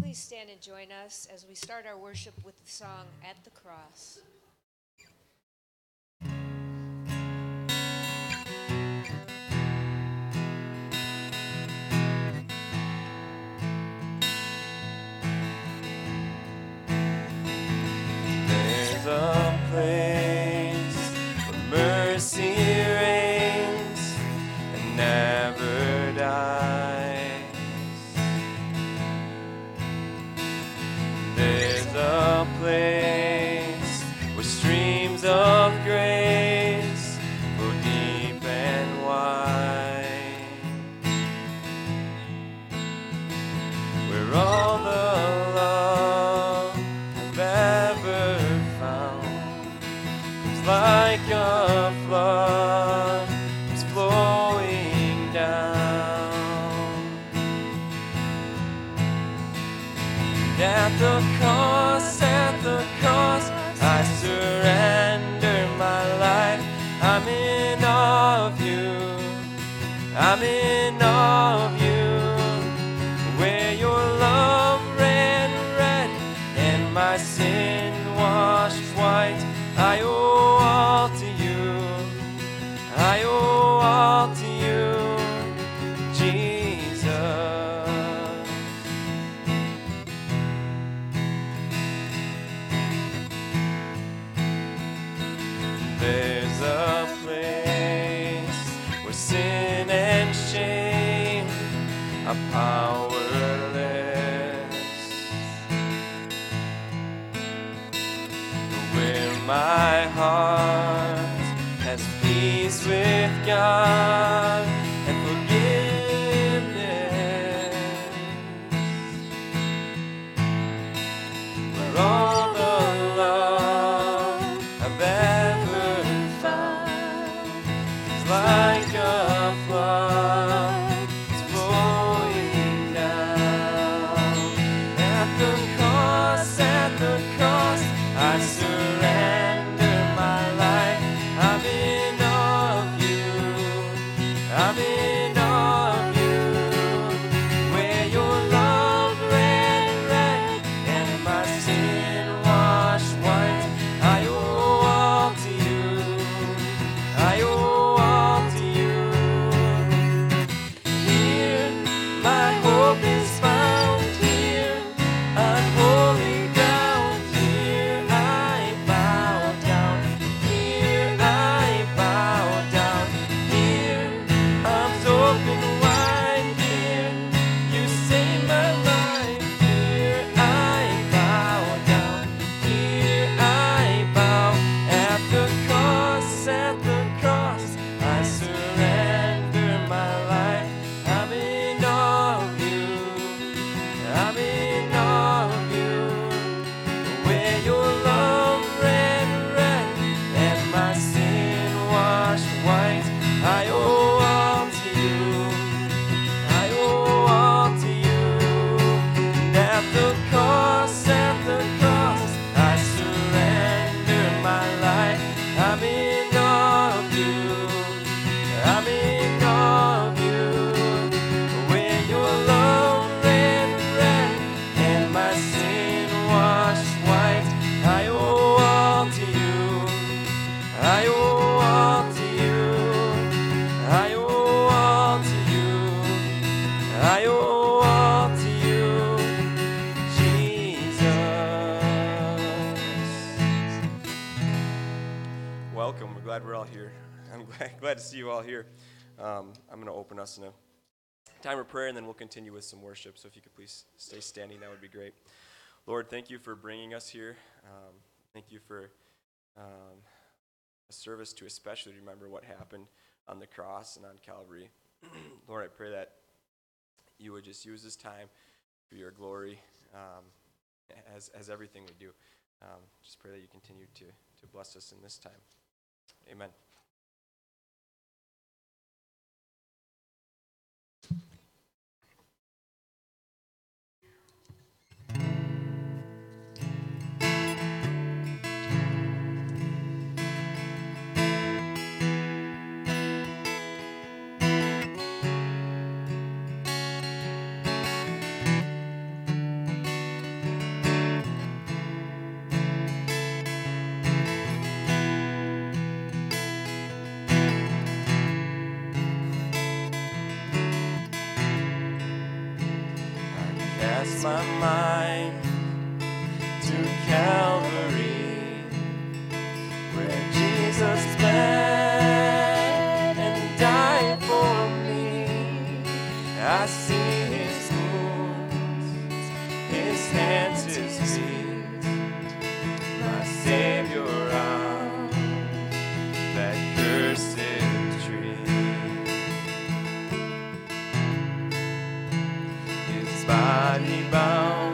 Please stand and join us as we start our worship with the song At the Cross. glad we're all here. I'm glad, glad to see you all here. Um, I'm going to open us in a time of prayer, and then we'll continue with some worship. So if you could please stay standing, that would be great. Lord, thank you for bringing us here. Um, thank you for um, a service to especially remember what happened on the cross and on Calvary. Lord, I pray that you would just use this time for your glory um, as, as everything we do. Um, just pray that you continue to, to bless us in this time. Amen. His body bound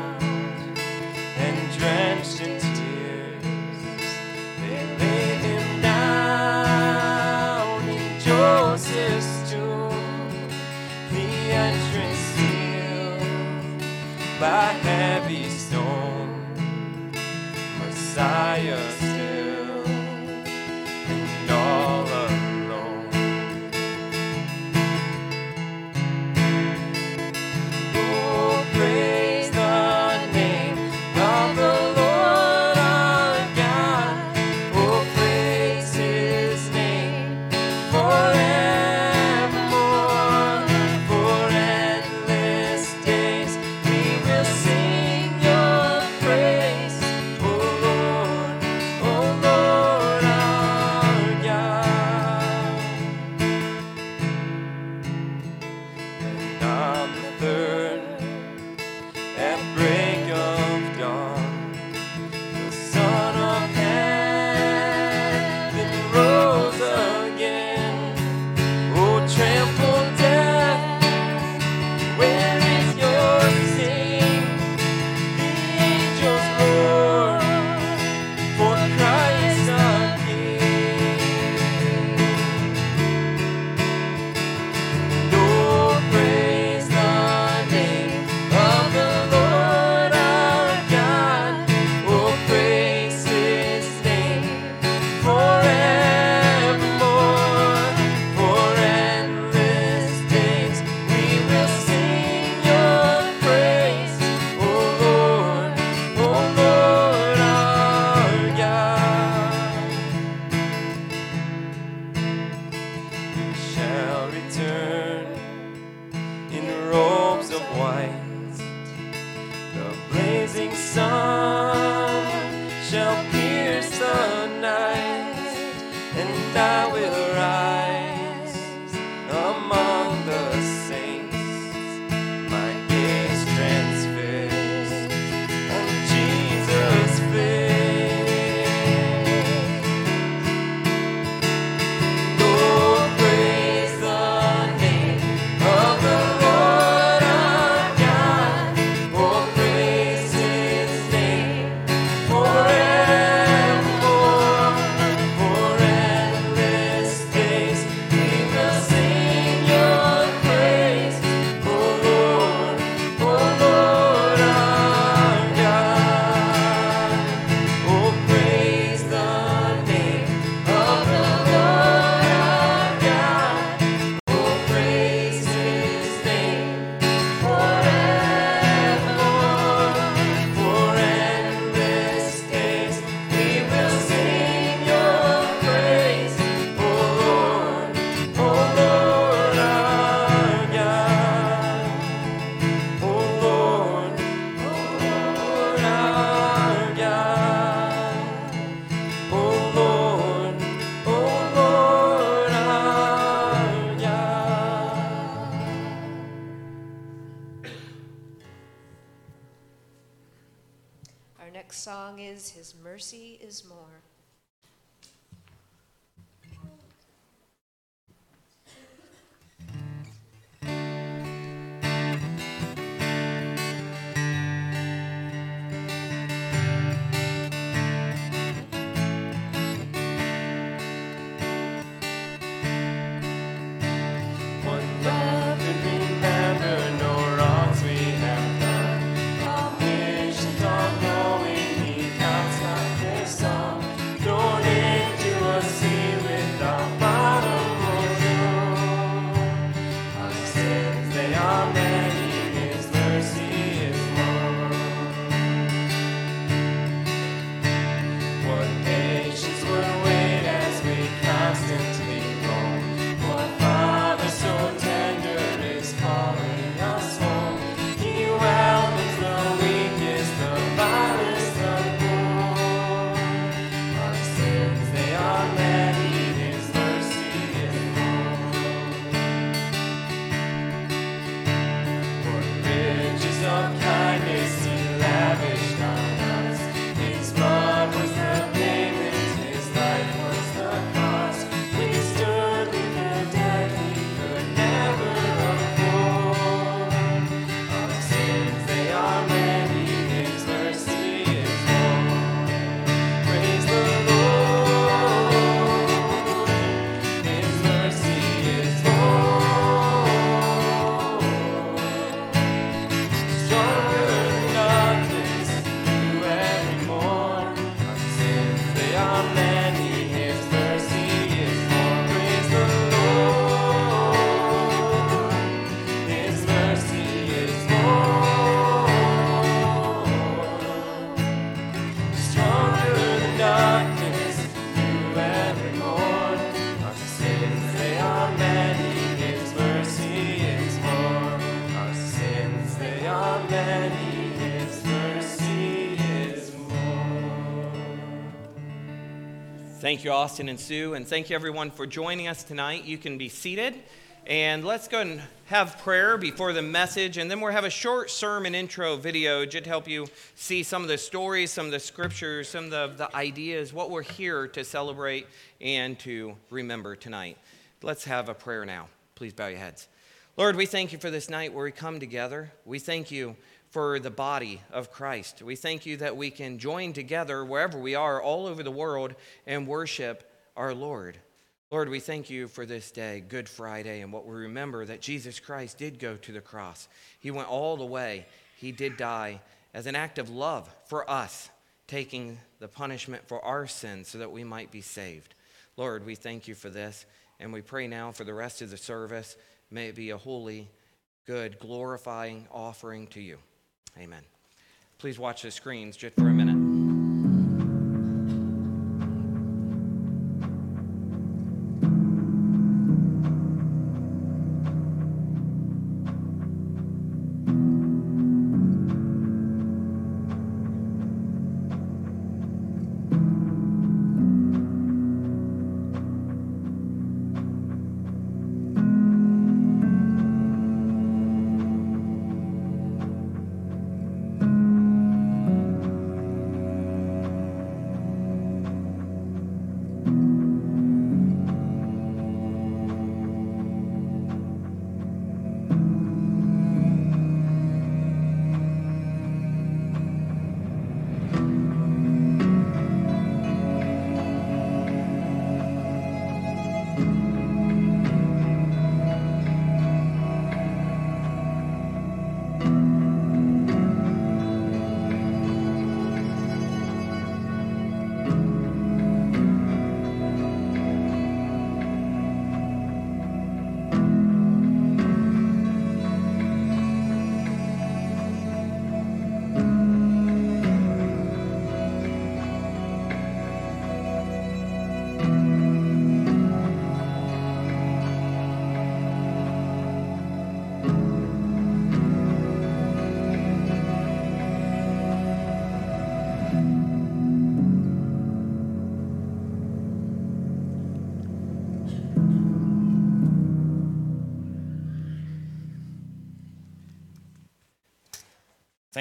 song is His Mercy is More. You, Austin and Sue, and thank you everyone for joining us tonight. You can be seated, and let's go and have prayer before the message, and then we'll have a short sermon intro video just to help you see some of the stories, some of the scriptures, some of the, the ideas, what we're here to celebrate and to remember tonight. Let's have a prayer now. Please bow your heads. Lord, we thank you for this night where we come together. We thank you for the body of Christ. We thank you that we can join together wherever we are, all over the world, and worship our Lord. Lord, we thank you for this day, Good Friday, and what we remember that Jesus Christ did go to the cross. He went all the way, He did die as an act of love for us, taking the punishment for our sins so that we might be saved. Lord, we thank you for this, and we pray now for the rest of the service. May it be a holy, good, glorifying offering to you. Amen. Please watch the screens just for a minute.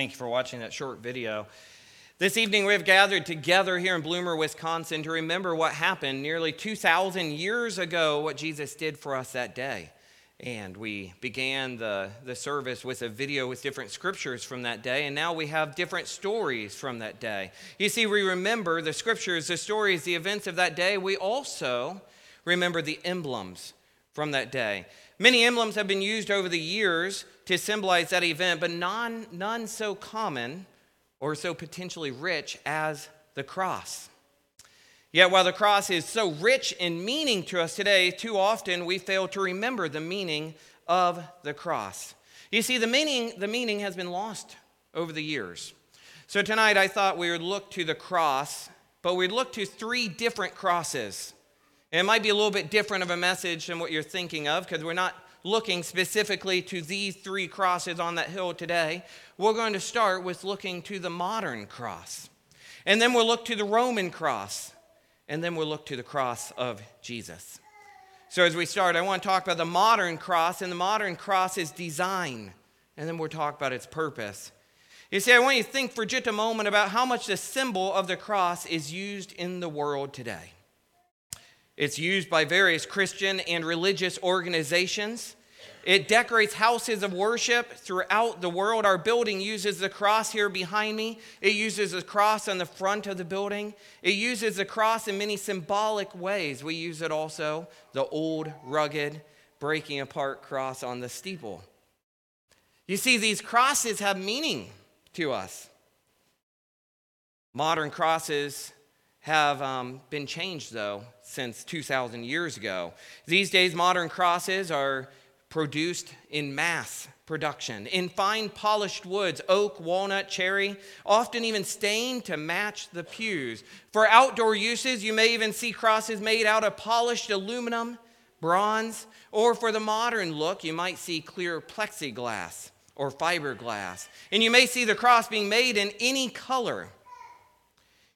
Thank you for watching that short video. This evening, we have gathered together here in Bloomer, Wisconsin to remember what happened nearly 2,000 years ago, what Jesus did for us that day. And we began the, the service with a video with different scriptures from that day, and now we have different stories from that day. You see, we remember the scriptures, the stories, the events of that day. We also remember the emblems from that day. Many emblems have been used over the years to symbolize that event, but none, none so common or so potentially rich as the cross. Yet, while the cross is so rich in meaning to us today, too often we fail to remember the meaning of the cross. You see, the meaning, the meaning has been lost over the years. So, tonight I thought we would look to the cross, but we'd look to three different crosses. And it might be a little bit different of a message than what you're thinking of because we're not looking specifically to these three crosses on that hill today. We're going to start with looking to the modern cross. And then we'll look to the Roman cross. And then we'll look to the cross of Jesus. So, as we start, I want to talk about the modern cross, and the modern cross's design. And then we'll talk about its purpose. You see, I want you to think for just a moment about how much the symbol of the cross is used in the world today. It's used by various Christian and religious organizations. It decorates houses of worship throughout the world. Our building uses the cross here behind me. It uses the cross on the front of the building. It uses the cross in many symbolic ways. We use it also, the old, rugged, breaking apart cross on the steeple. You see, these crosses have meaning to us. Modern crosses have um, been changed, though, since 2,000 years ago. These days, modern crosses are produced in mass production, in fine polished woods, oak, walnut, cherry, often even stained to match the pews. For outdoor uses, you may even see crosses made out of polished aluminum, bronze, or for the modern look, you might see clear plexiglass or fiberglass. And you may see the cross being made in any color.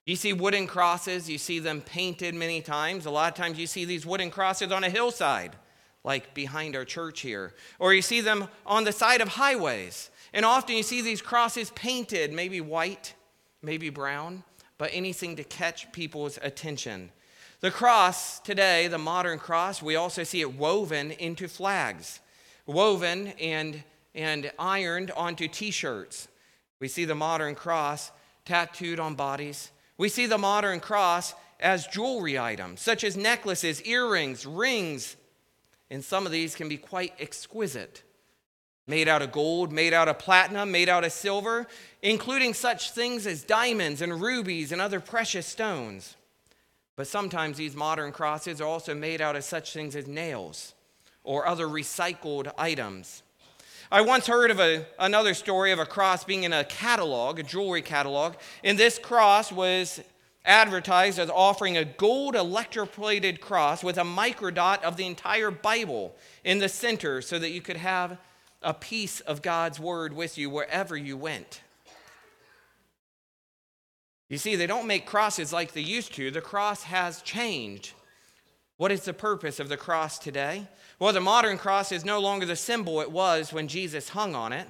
You see wooden crosses, you see them painted many times. A lot of times you see these wooden crosses on a hillside, like behind our church here, or you see them on the side of highways. And often you see these crosses painted, maybe white, maybe brown, but anything to catch people's attention. The cross today, the modern cross, we also see it woven into flags, woven and, and ironed onto t shirts. We see the modern cross tattooed on bodies. We see the modern cross as jewelry items, such as necklaces, earrings, rings, and some of these can be quite exquisite. Made out of gold, made out of platinum, made out of silver, including such things as diamonds and rubies and other precious stones. But sometimes these modern crosses are also made out of such things as nails or other recycled items. I once heard of a, another story of a cross being in a catalog, a jewelry catalog, and this cross was advertised as offering a gold electroplated cross with a microdot of the entire Bible in the center so that you could have a piece of God's word with you wherever you went. You see, they don't make crosses like they used to. The cross has changed. What is the purpose of the cross today? Well, the modern cross is no longer the symbol it was when Jesus hung on it.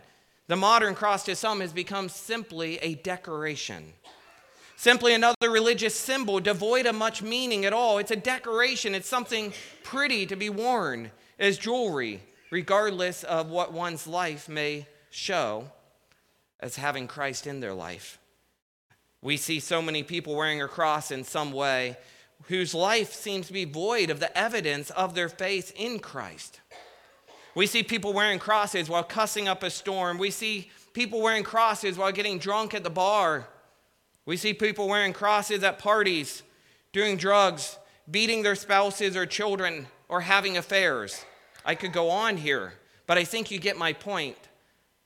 The modern cross to some has become simply a decoration. Simply another religious symbol devoid of much meaning at all. It's a decoration, it's something pretty to be worn as jewelry, regardless of what one's life may show as having Christ in their life. We see so many people wearing a cross in some way whose life seems to be void of the evidence of their faith in Christ. We see people wearing crosses while cussing up a storm. We see people wearing crosses while getting drunk at the bar. We see people wearing crosses at parties, doing drugs, beating their spouses or children, or having affairs. I could go on here, but I think you get my point.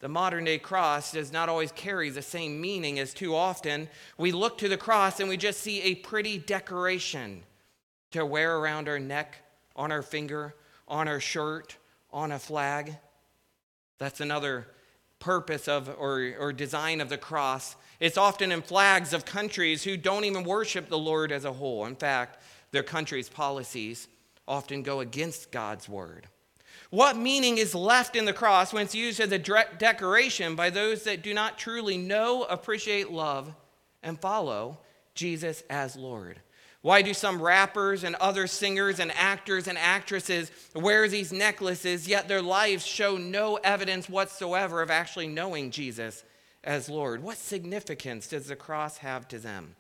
The modern day cross does not always carry the same meaning as too often. We look to the cross and we just see a pretty decoration to wear around our neck, on our finger, on our shirt, on a flag. That's another purpose of or, or design of the cross. It's often in flags of countries who don't even worship the Lord as a whole. In fact, their country's policies often go against God's word. What meaning is left in the cross when it's used as a decoration by those that do not truly know, appreciate, love, and follow Jesus as Lord? Why do some rappers and other singers and actors and actresses wear these necklaces, yet their lives show no evidence whatsoever of actually knowing Jesus as Lord? What significance does the cross have to them?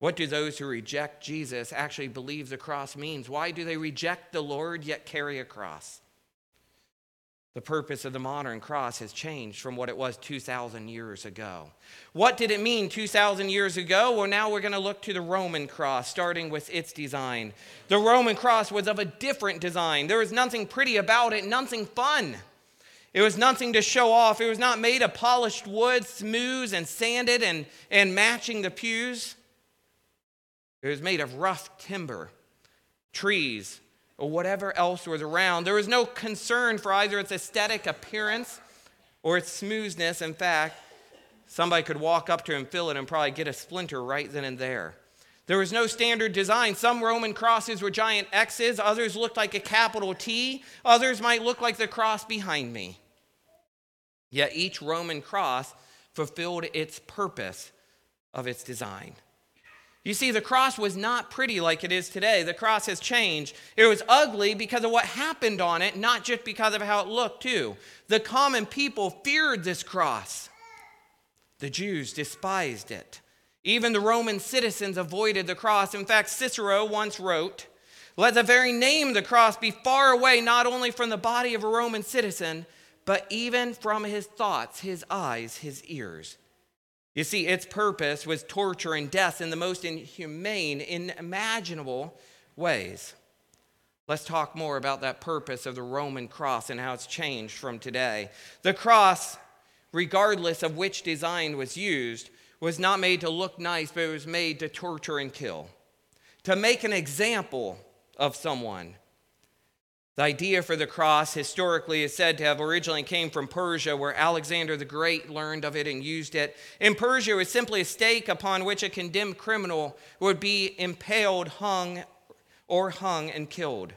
What do those who reject Jesus actually believe the cross means? Why do they reject the Lord yet carry a cross? The purpose of the modern cross has changed from what it was 2,000 years ago. What did it mean 2,000 years ago? Well, now we're going to look to the Roman cross, starting with its design. The Roman cross was of a different design. There was nothing pretty about it, nothing fun. It was nothing to show off. It was not made of polished wood, smooth and sanded and, and matching the pews. It was made of rough timber, trees, or whatever else was around. There was no concern for either its aesthetic appearance or its smoothness. In fact, somebody could walk up to it and feel it and probably get a splinter right then and there. There was no standard design. Some Roman crosses were giant X's, others looked like a capital T, others might look like the cross behind me. Yet each Roman cross fulfilled its purpose of its design. You see, the cross was not pretty like it is today. The cross has changed. It was ugly because of what happened on it, not just because of how it looked, too. The common people feared this cross, the Jews despised it. Even the Roman citizens avoided the cross. In fact, Cicero once wrote, Let the very name of the cross be far away, not only from the body of a Roman citizen, but even from his thoughts, his eyes, his ears. You see, its purpose was torture and death in the most inhumane, unimaginable ways. Let's talk more about that purpose of the Roman cross and how it's changed from today. The cross, regardless of which design was used, was not made to look nice, but it was made to torture and kill, to make an example of someone. The idea for the cross historically is said to have originally came from Persia, where Alexander the Great learned of it and used it. In Persia, it was simply a stake upon which a condemned criminal would be impaled, hung, or hung and killed.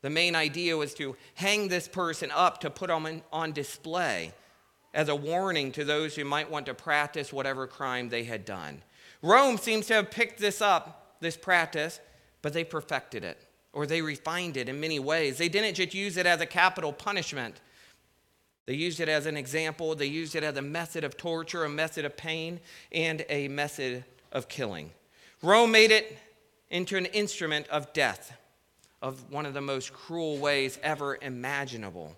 The main idea was to hang this person up to put them on display as a warning to those who might want to practice whatever crime they had done. Rome seems to have picked this up, this practice, but they perfected it or they refined it in many ways. They didn't just use it as a capital punishment, they used it as an example, they used it as a method of torture, a method of pain, and a method of killing. Rome made it into an instrument of death, of one of the most cruel ways ever imaginable.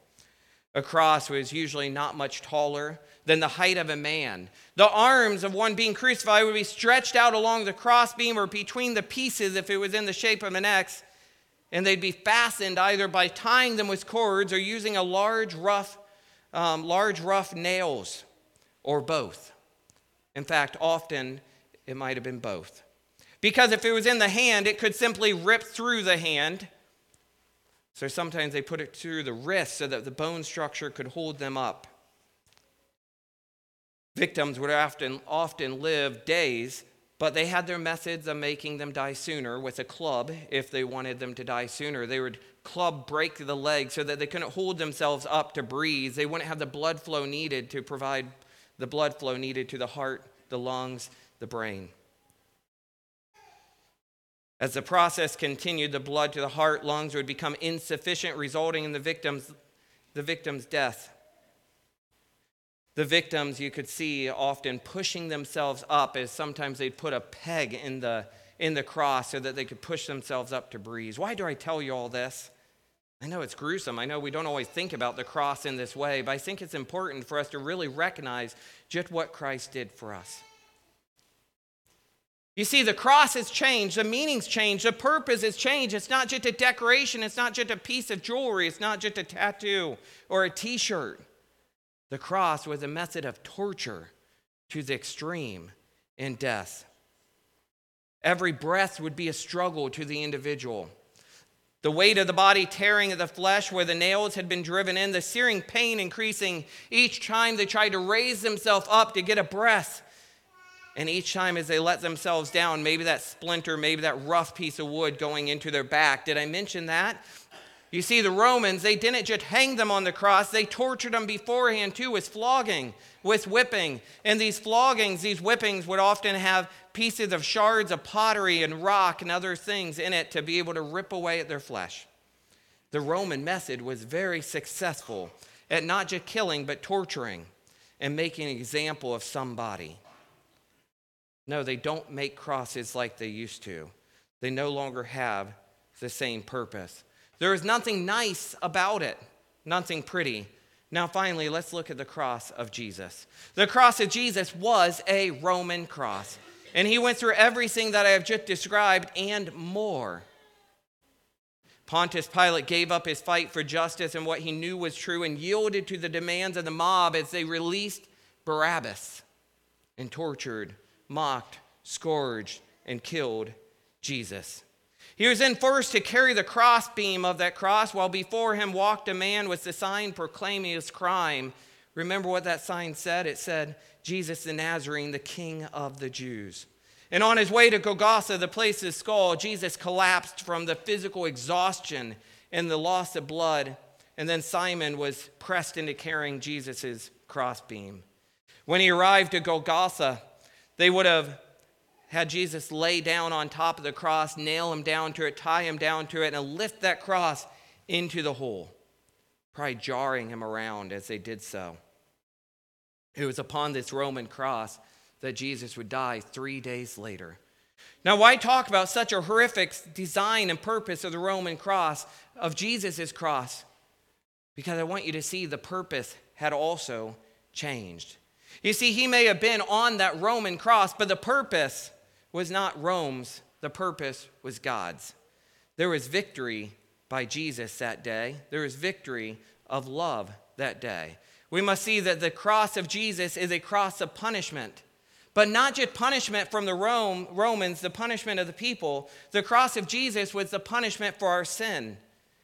A cross was usually not much taller than the height of a man. The arms of one being crucified would be stretched out along the crossbeam or between the pieces if it was in the shape of an X and they'd be fastened either by tying them with cords or using a large rough, um, large rough nails, or both. In fact, often it might have been both. Because if it was in the hand, it could simply rip through the hand. So sometimes they put it through the wrist so that the bone structure could hold them up. Victims would often, often live days but they had their methods of making them die sooner with a club if they wanted them to die sooner. They would club break the leg so that they couldn't hold themselves up to breathe. They wouldn't have the blood flow needed to provide the blood flow needed to the heart, the lungs, the brain. As the process continued, the blood to the heart, lungs would become insufficient, resulting in the victim's, the victim's death. The victims you could see often pushing themselves up as sometimes they'd put a peg in the, in the cross so that they could push themselves up to breathe. Why do I tell you all this? I know it's gruesome. I know we don't always think about the cross in this way, but I think it's important for us to really recognize just what Christ did for us. You see, the cross has changed, the meaning's changed, the purpose has changed. It's not just a decoration, it's not just a piece of jewelry, it's not just a tattoo or a t shirt. The cross was a method of torture to the extreme in death. Every breath would be a struggle to the individual. The weight of the body tearing at the flesh where the nails had been driven in, the searing pain increasing each time they tried to raise themselves up to get a breath. And each time as they let themselves down, maybe that splinter, maybe that rough piece of wood going into their back. Did I mention that? You see, the Romans, they didn't just hang them on the cross, they tortured them beforehand too with flogging, with whipping. And these floggings, these whippings would often have pieces of shards of pottery and rock and other things in it to be able to rip away at their flesh. The Roman method was very successful at not just killing, but torturing and making an example of somebody. No, they don't make crosses like they used to. They no longer have the same purpose. There is nothing nice about it, nothing pretty. Now, finally, let's look at the cross of Jesus. The cross of Jesus was a Roman cross, and he went through everything that I have just described and more. Pontius Pilate gave up his fight for justice and what he knew was true and yielded to the demands of the mob as they released Barabbas and tortured, mocked, scourged, and killed Jesus. He was then forced to carry the crossbeam of that cross, while before him walked a man with the sign proclaiming his crime. Remember what that sign said? It said, Jesus the Nazarene, the King of the Jews. And on his way to Golgotha, the place of skull, Jesus collapsed from the physical exhaustion and the loss of blood. And then Simon was pressed into carrying Jesus' crossbeam. When he arrived at Golgotha, they would have had Jesus lay down on top of the cross, nail him down to it, tie him down to it, and lift that cross into the hole, probably jarring him around as they did so. It was upon this Roman cross that Jesus would die three days later. Now, why talk about such a horrific design and purpose of the Roman cross, of Jesus' cross? Because I want you to see the purpose had also changed. You see, he may have been on that Roman cross, but the purpose was not Rome's, the purpose was God's. There was victory by Jesus that day, there was victory of love that day. We must see that the cross of Jesus is a cross of punishment. But not just punishment from the Rome, Romans, the punishment of the people. The cross of Jesus was the punishment for our sin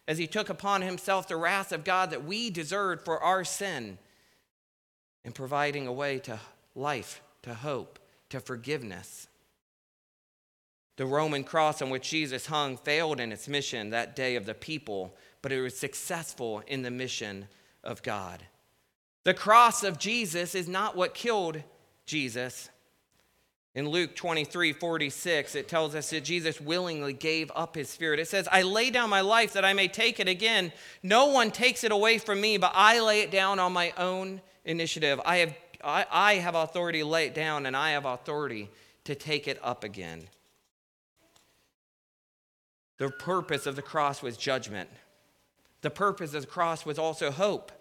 as he took upon himself the wrath of God that we deserved for our sin, and providing a way to life, to hope, to forgiveness. The Roman cross on which Jesus hung failed in its mission that day of the people, but it was successful in the mission of God. The cross of Jesus is not what killed Jesus. In Luke 23 46, it tells us that Jesus willingly gave up his spirit. It says, I lay down my life that I may take it again. No one takes it away from me, but I lay it down on my own initiative. I have, I, I have authority to lay it down, and I have authority to take it up again. The purpose of the cross was judgment. The purpose of the cross was also hope.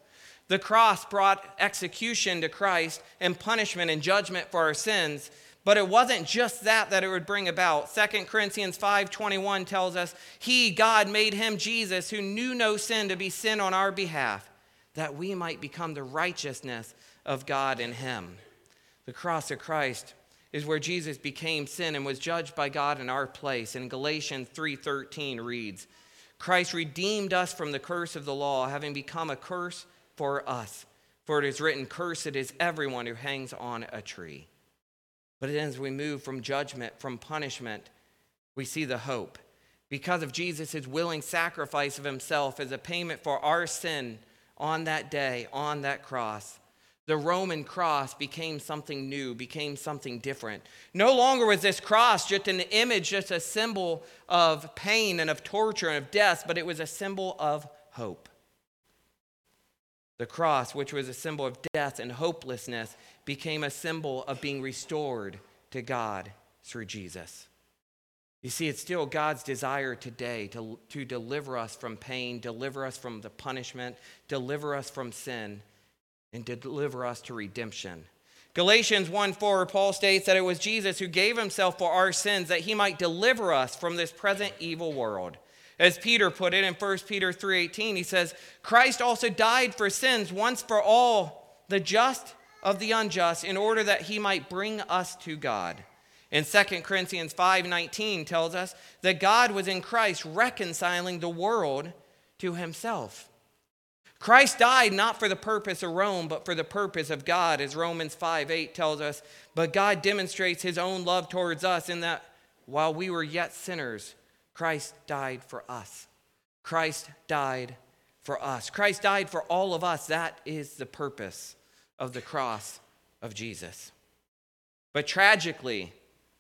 The cross brought execution to Christ and punishment and judgment for our sins. But it wasn't just that that it would bring about. 2 Corinthians 5:21 tells us, "He, God, made him Jesus who knew no sin to be sin on our behalf, that we might become the righteousness of God in him." The cross of Christ is where Jesus became sin and was judged by God in our place. In Galatians 3:13 reads, "Christ redeemed us from the curse of the law, having become a curse for us. For it is written, cursed is everyone who hangs on a tree." But as we move from judgment, from punishment, we see the hope. Because of Jesus' willing sacrifice of himself as a payment for our sin on that day, on that cross, the Roman cross became something new, became something different. No longer was this cross just an image, just a symbol of pain and of torture and of death, but it was a symbol of hope. The cross, which was a symbol of death and hopelessness, became a symbol of being restored to God through Jesus. You see, it's still God's desire today to, to deliver us from pain, deliver us from the punishment, deliver us from sin, and to deliver us to redemption. Galatians 1 4, Paul states that it was Jesus who gave himself for our sins that he might deliver us from this present evil world. As Peter put it in 1 Peter 3:18, he says, "Christ also died for sins once for all, the just of the unjust, in order that he might bring us to God." And 2 Corinthians 5:19 tells us that God was in Christ reconciling the world to himself. Christ died not for the purpose of Rome, but for the purpose of God, as Romans 5 8 tells us. But God demonstrates his own love towards us in that while we were yet sinners, Christ died for us. Christ died for us. Christ died for all of us. That is the purpose of the cross of Jesus. But tragically,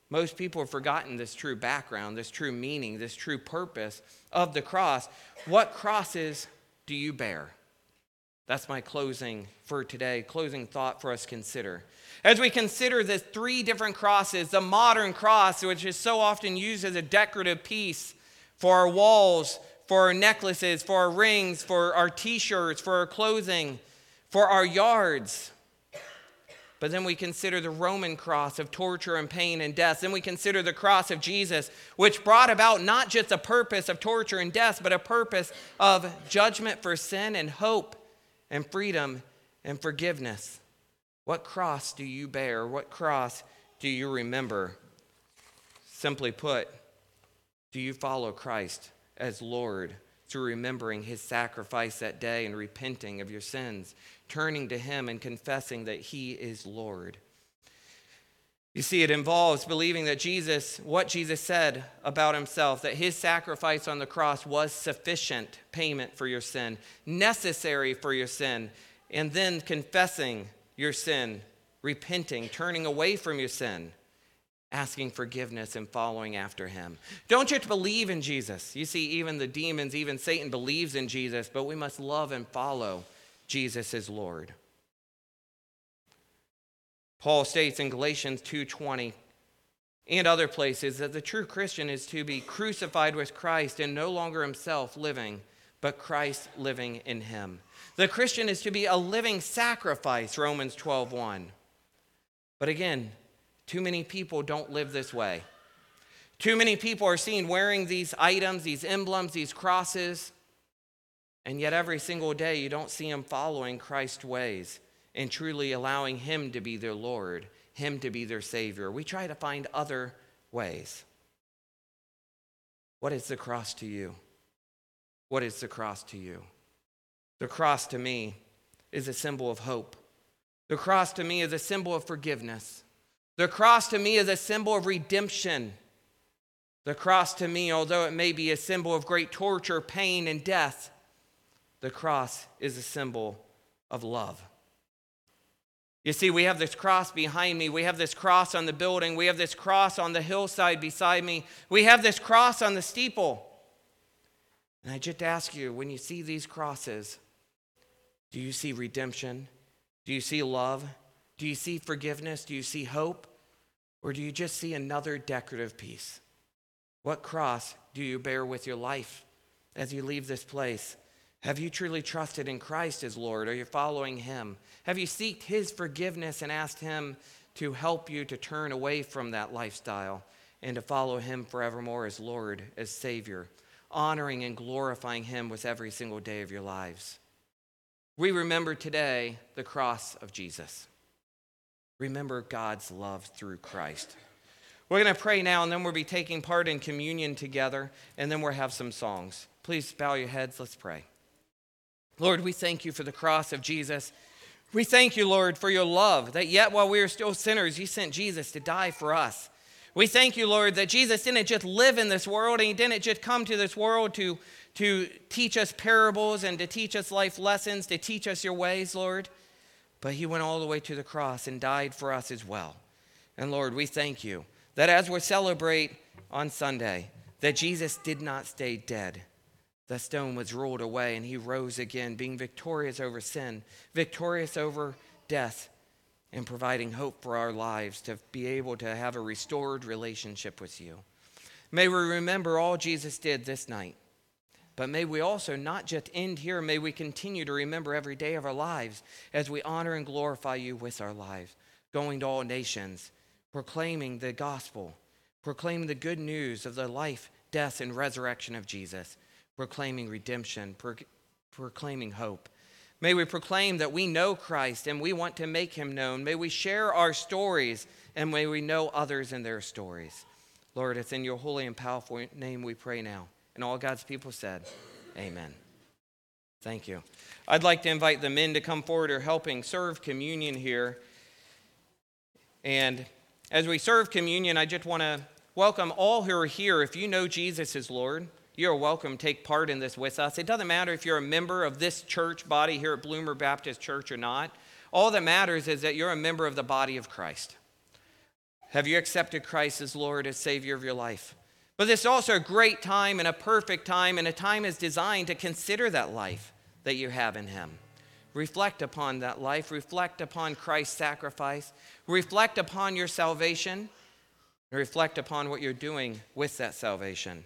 most people have forgotten this true background, this true meaning, this true purpose of the cross. What crosses do you bear? That's my closing for today, closing thought for us consider. As we consider the three different crosses, the modern cross, which is so often used as a decorative piece for our walls, for our necklaces, for our rings, for our t shirts, for our clothing, for our yards. But then we consider the Roman cross of torture and pain and death. Then we consider the cross of Jesus, which brought about not just a purpose of torture and death, but a purpose of judgment for sin and hope and freedom and forgiveness. What cross do you bear? What cross do you remember? Simply put, do you follow Christ as Lord through remembering his sacrifice that day and repenting of your sins, turning to him and confessing that he is Lord? You see, it involves believing that Jesus, what Jesus said about himself, that his sacrifice on the cross was sufficient payment for your sin, necessary for your sin, and then confessing your sin, repenting, turning away from your sin, asking forgiveness, and following after him. Don't just believe in Jesus. You see, even the demons, even Satan believes in Jesus, but we must love and follow Jesus as Lord. Paul states in Galatians 2:20 and other places that the true Christian is to be crucified with Christ and no longer himself living, but Christ living in him. The Christian is to be a living sacrifice, Romans 12:1. But again, too many people don't live this way. Too many people are seen wearing these items, these emblems, these crosses, and yet every single day you don't see them following Christ's ways and truly allowing Him to be their Lord, Him to be their Savior. We try to find other ways. What is the cross to you? What is the cross to you? The cross to me is a symbol of hope. The cross to me is a symbol of forgiveness. The cross to me is a symbol of redemption. The cross to me, although it may be a symbol of great torture, pain, and death, the cross is a symbol of love. You see, we have this cross behind me. We have this cross on the building. We have this cross on the hillside beside me. We have this cross on the steeple. And I just ask you when you see these crosses, do you see redemption? Do you see love? Do you see forgiveness? Do you see hope? Or do you just see another decorative piece? What cross do you bear with your life as you leave this place? Have you truly trusted in Christ as Lord? Are you following Him? Have you sought His forgiveness and asked Him to help you to turn away from that lifestyle and to follow Him forevermore as Lord, as Savior, honoring and glorifying Him with every single day of your lives? We remember today the cross of Jesus. Remember God's love through Christ. We're going to pray now, and then we'll be taking part in communion together, and then we'll have some songs. Please bow your heads. Let's pray. Lord, we thank you for the cross of Jesus. We thank you, Lord, for your love, that yet while we are still sinners, you sent Jesus to die for us. We thank you, Lord, that Jesus didn't just live in this world and he didn't just come to this world to, to teach us parables and to teach us life lessons, to teach us your ways, Lord, but he went all the way to the cross and died for us as well. And Lord, we thank you that as we celebrate on Sunday, that Jesus did not stay dead the stone was rolled away and he rose again, being victorious over sin, victorious over death, and providing hope for our lives to be able to have a restored relationship with you. May we remember all Jesus did this night. But may we also not just end here, may we continue to remember every day of our lives as we honor and glorify you with our lives, going to all nations, proclaiming the gospel, proclaiming the good news of the life, death, and resurrection of Jesus proclaiming redemption, pro- proclaiming hope. May we proclaim that we know Christ and we want to make him known. May we share our stories and may we know others in their stories. Lord, it's in your holy and powerful name we pray now. And all God's people said, Amen. Thank you. I'd like to invite the men to come forward or helping serve communion here. And as we serve communion, I just want to welcome all who are here. If you know Jesus as Lord, you're welcome take part in this with us. It doesn't matter if you're a member of this church body here at Bloomer Baptist Church or not. All that matters is that you're a member of the body of Christ. Have you accepted Christ as Lord, as Savior of your life? But this is also a great time and a perfect time, and a time is designed to consider that life that you have in Him. Reflect upon that life, reflect upon Christ's sacrifice, reflect upon your salvation, and reflect upon what you're doing with that salvation.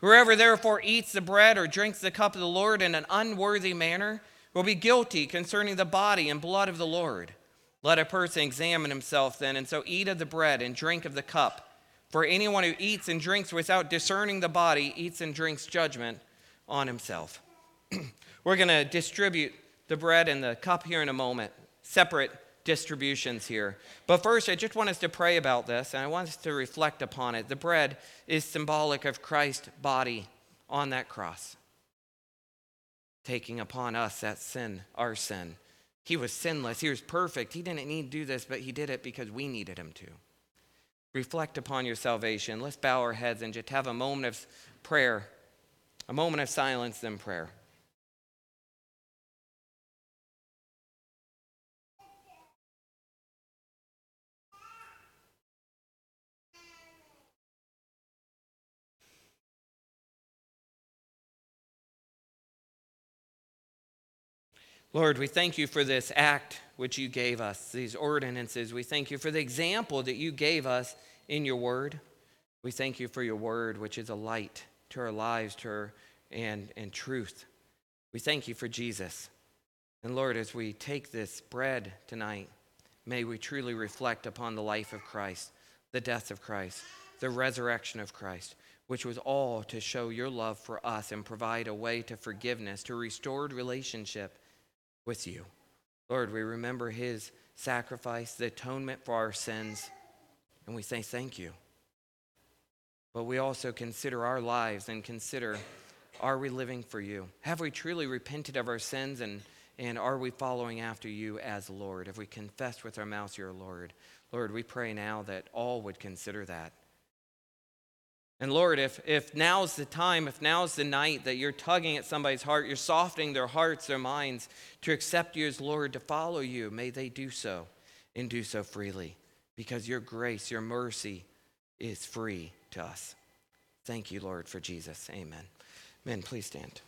Whoever therefore eats the bread or drinks the cup of the Lord in an unworthy manner will be guilty concerning the body and blood of the Lord. Let a person examine himself then, and so eat of the bread and drink of the cup. For anyone who eats and drinks without discerning the body eats and drinks judgment on himself. We're going to distribute the bread and the cup here in a moment, separate distributions here. But first, I just want us to pray about this and I want us to reflect upon it. The bread is symbolic of Christ's body on that cross, taking upon us that sin, our sin. He was sinless, he was perfect. He didn't need to do this, but he did it because we needed him to. Reflect upon your salvation. Let's bow our heads and just have a moment of prayer, a moment of silence, then prayer. Lord, we thank you for this act which you gave us, these ordinances. We thank you for the example that you gave us in your word. We thank you for your word, which is a light to our lives to our, and, and truth. We thank you for Jesus. And Lord, as we take this bread tonight, may we truly reflect upon the life of Christ, the death of Christ, the resurrection of Christ, which was all to show your love for us and provide a way to forgiveness, to restored relationship with you. Lord, we remember his sacrifice, the atonement for our sins, and we say thank you. But we also consider our lives and consider are we living for you? Have we truly repented of our sins and, and are we following after you as Lord? Have we confessed with our mouths your Lord? Lord, we pray now that all would consider that. And Lord, if, if now's the time, if now's the night that you're tugging at somebody's heart, you're softening their hearts, their minds to accept you as Lord, to follow you, may they do so and do so freely because your grace, your mercy is free to us. Thank you, Lord, for Jesus. Amen. Men, please stand.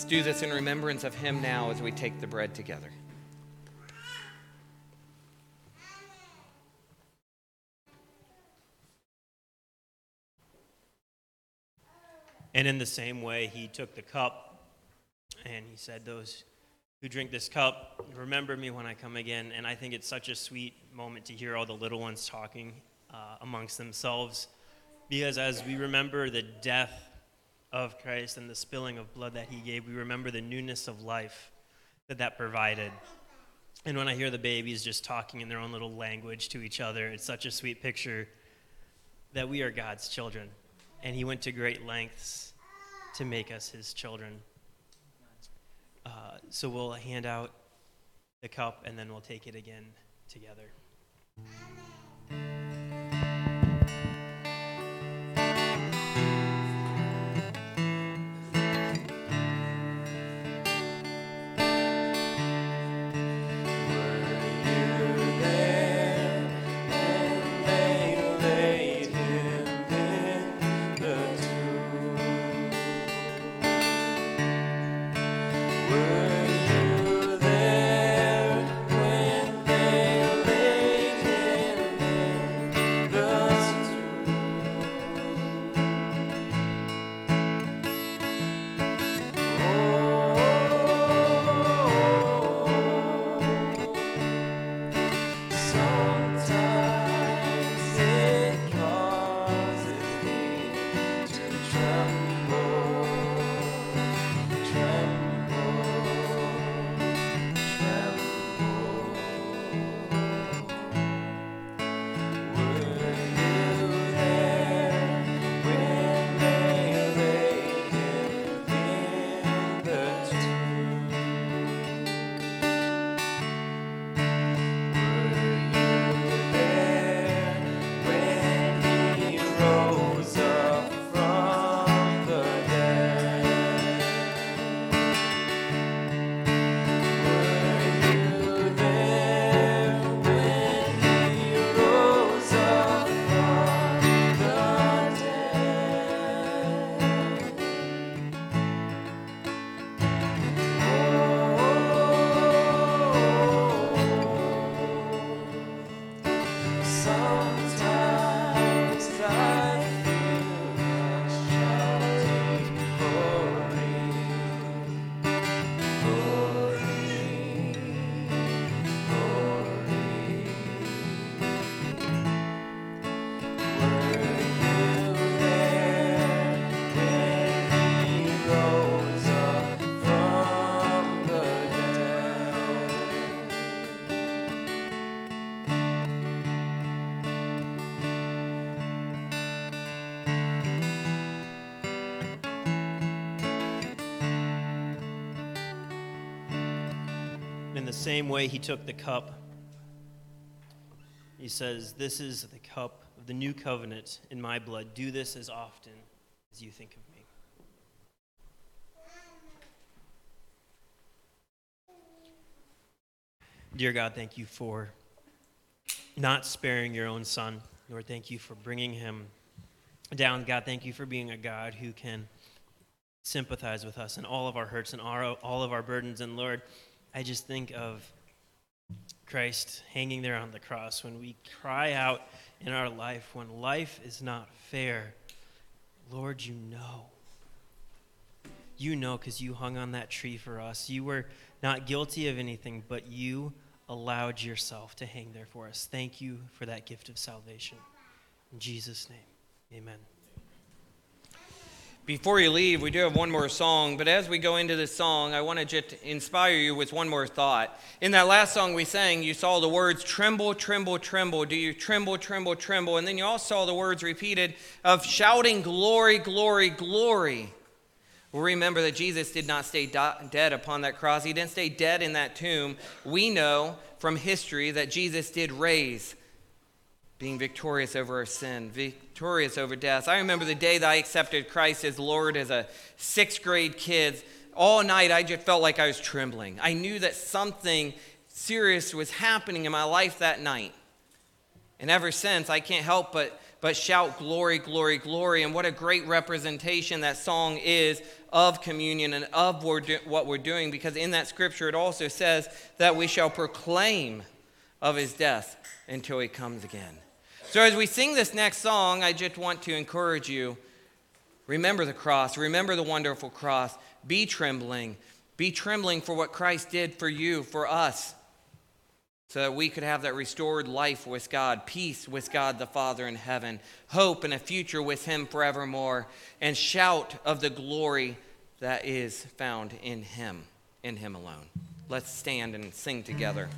Let's do this in remembrance of him now as we take the bread together. And in the same way, he took the cup and he said, Those who drink this cup, remember me when I come again. And I think it's such a sweet moment to hear all the little ones talking uh, amongst themselves. Because as we remember the death of Christ and the spilling of blood that he gave, we remember the newness of life that that provided. And when I hear the babies just talking in their own little language to each other, it's such a sweet picture that we are God's children. And he went to great lengths to make us his children. Uh, so we'll hand out the cup and then we'll take it again together. Same way he took the cup, he says, This is the cup of the new covenant in my blood. Do this as often as you think of me. Dear God, thank you for not sparing your own son. Lord, thank you for bringing him down. God, thank you for being a God who can sympathize with us and all of our hurts and all of our burdens. And Lord, I just think of Christ hanging there on the cross when we cry out in our life, when life is not fair. Lord, you know. You know because you hung on that tree for us. You were not guilty of anything, but you allowed yourself to hang there for us. Thank you for that gift of salvation. In Jesus' name, amen. Before you leave, we do have one more song, but as we go into this song, I want to just inspire you with one more thought. In that last song we sang, you saw the words tremble, tremble, tremble. Do you tremble, tremble, tremble? And then you also saw the words repeated of shouting, glory, glory, glory. Well, remember that Jesus did not stay do- dead upon that cross. He didn't stay dead in that tomb. We know from history that Jesus did raise, being victorious over our sin, victorious over death. I remember the day that I accepted Christ as Lord as a sixth grade kid. All night, I just felt like I was trembling. I knew that something serious was happening in my life that night. And ever since, I can't help but, but shout, Glory, glory, glory. And what a great representation that song is of communion and of what we're doing, because in that scripture it also says that we shall proclaim of his death until he comes again. So as we sing this next song, I just want to encourage you remember the cross, remember the wonderful cross, be trembling, be trembling for what Christ did for you, for us so that we could have that restored life with God, peace with God the Father in heaven, hope and a future with Him forevermore, and shout of the glory that is found in Him, in Him alone. Let's stand and sing together.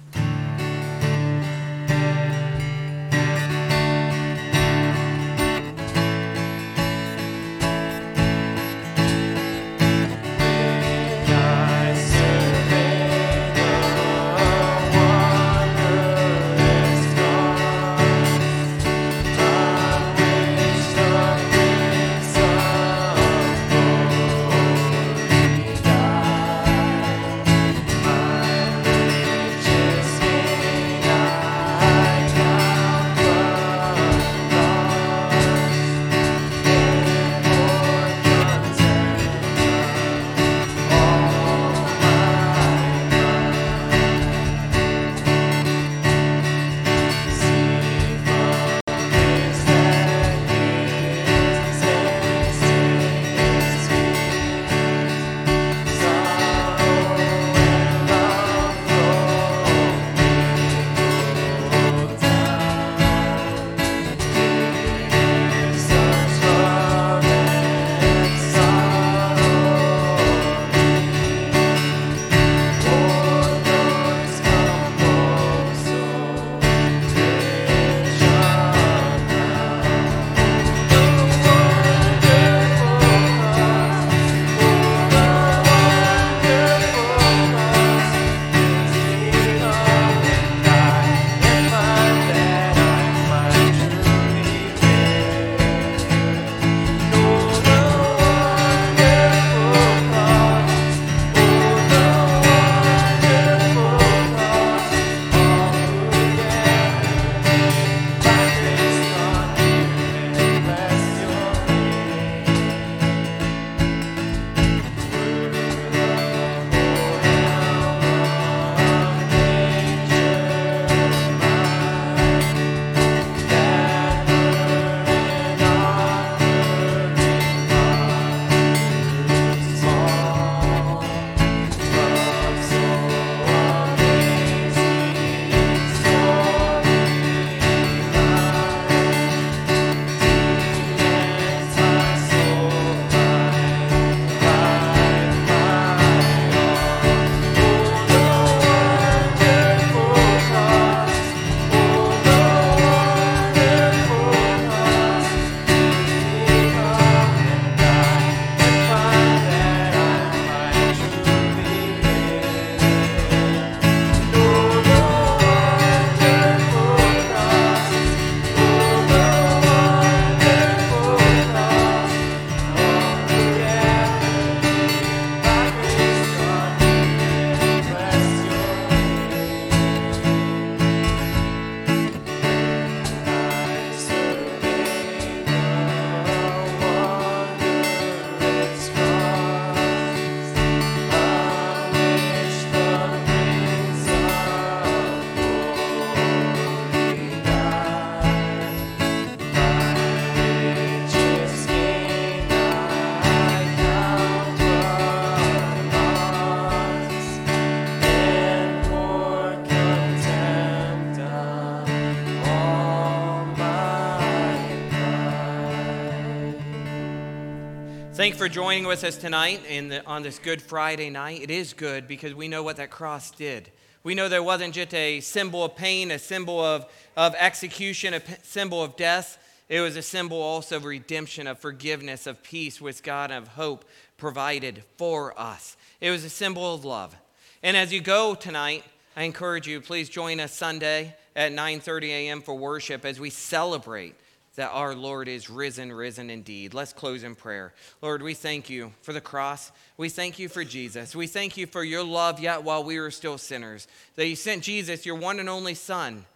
Thank you for joining with us tonight in the, on this Good Friday night. It is good because we know what that cross did. We know there wasn't just a symbol of pain, a symbol of, of execution, a symbol of death. It was a symbol also of redemption, of forgiveness, of peace with God, and of hope provided for us. It was a symbol of love. And as you go tonight, I encourage you, please join us Sunday at 9:30 a.m. for worship as we celebrate that our Lord is risen, risen indeed. Let's close in prayer. Lord, we thank you for the cross. We thank you for Jesus. We thank you for your love yet while we were still sinners. That you sent Jesus, your one and only Son.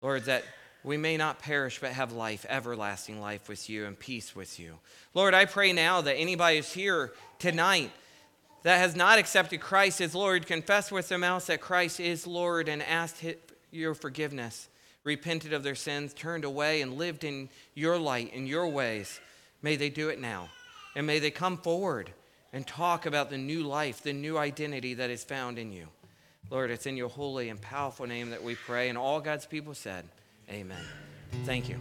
Lord, that we may not perish but have life, everlasting life with you and peace with you. Lord, I pray now that anybody who's here tonight that has not accepted Christ as Lord, confess with their mouths that Christ is Lord and ask your forgiveness, repented of their sins, turned away, and lived in your light, in your ways. May they do it now. And may they come forward and talk about the new life, the new identity that is found in you. Lord, it's in your holy and powerful name that we pray. And all God's people said, Amen. Thank you.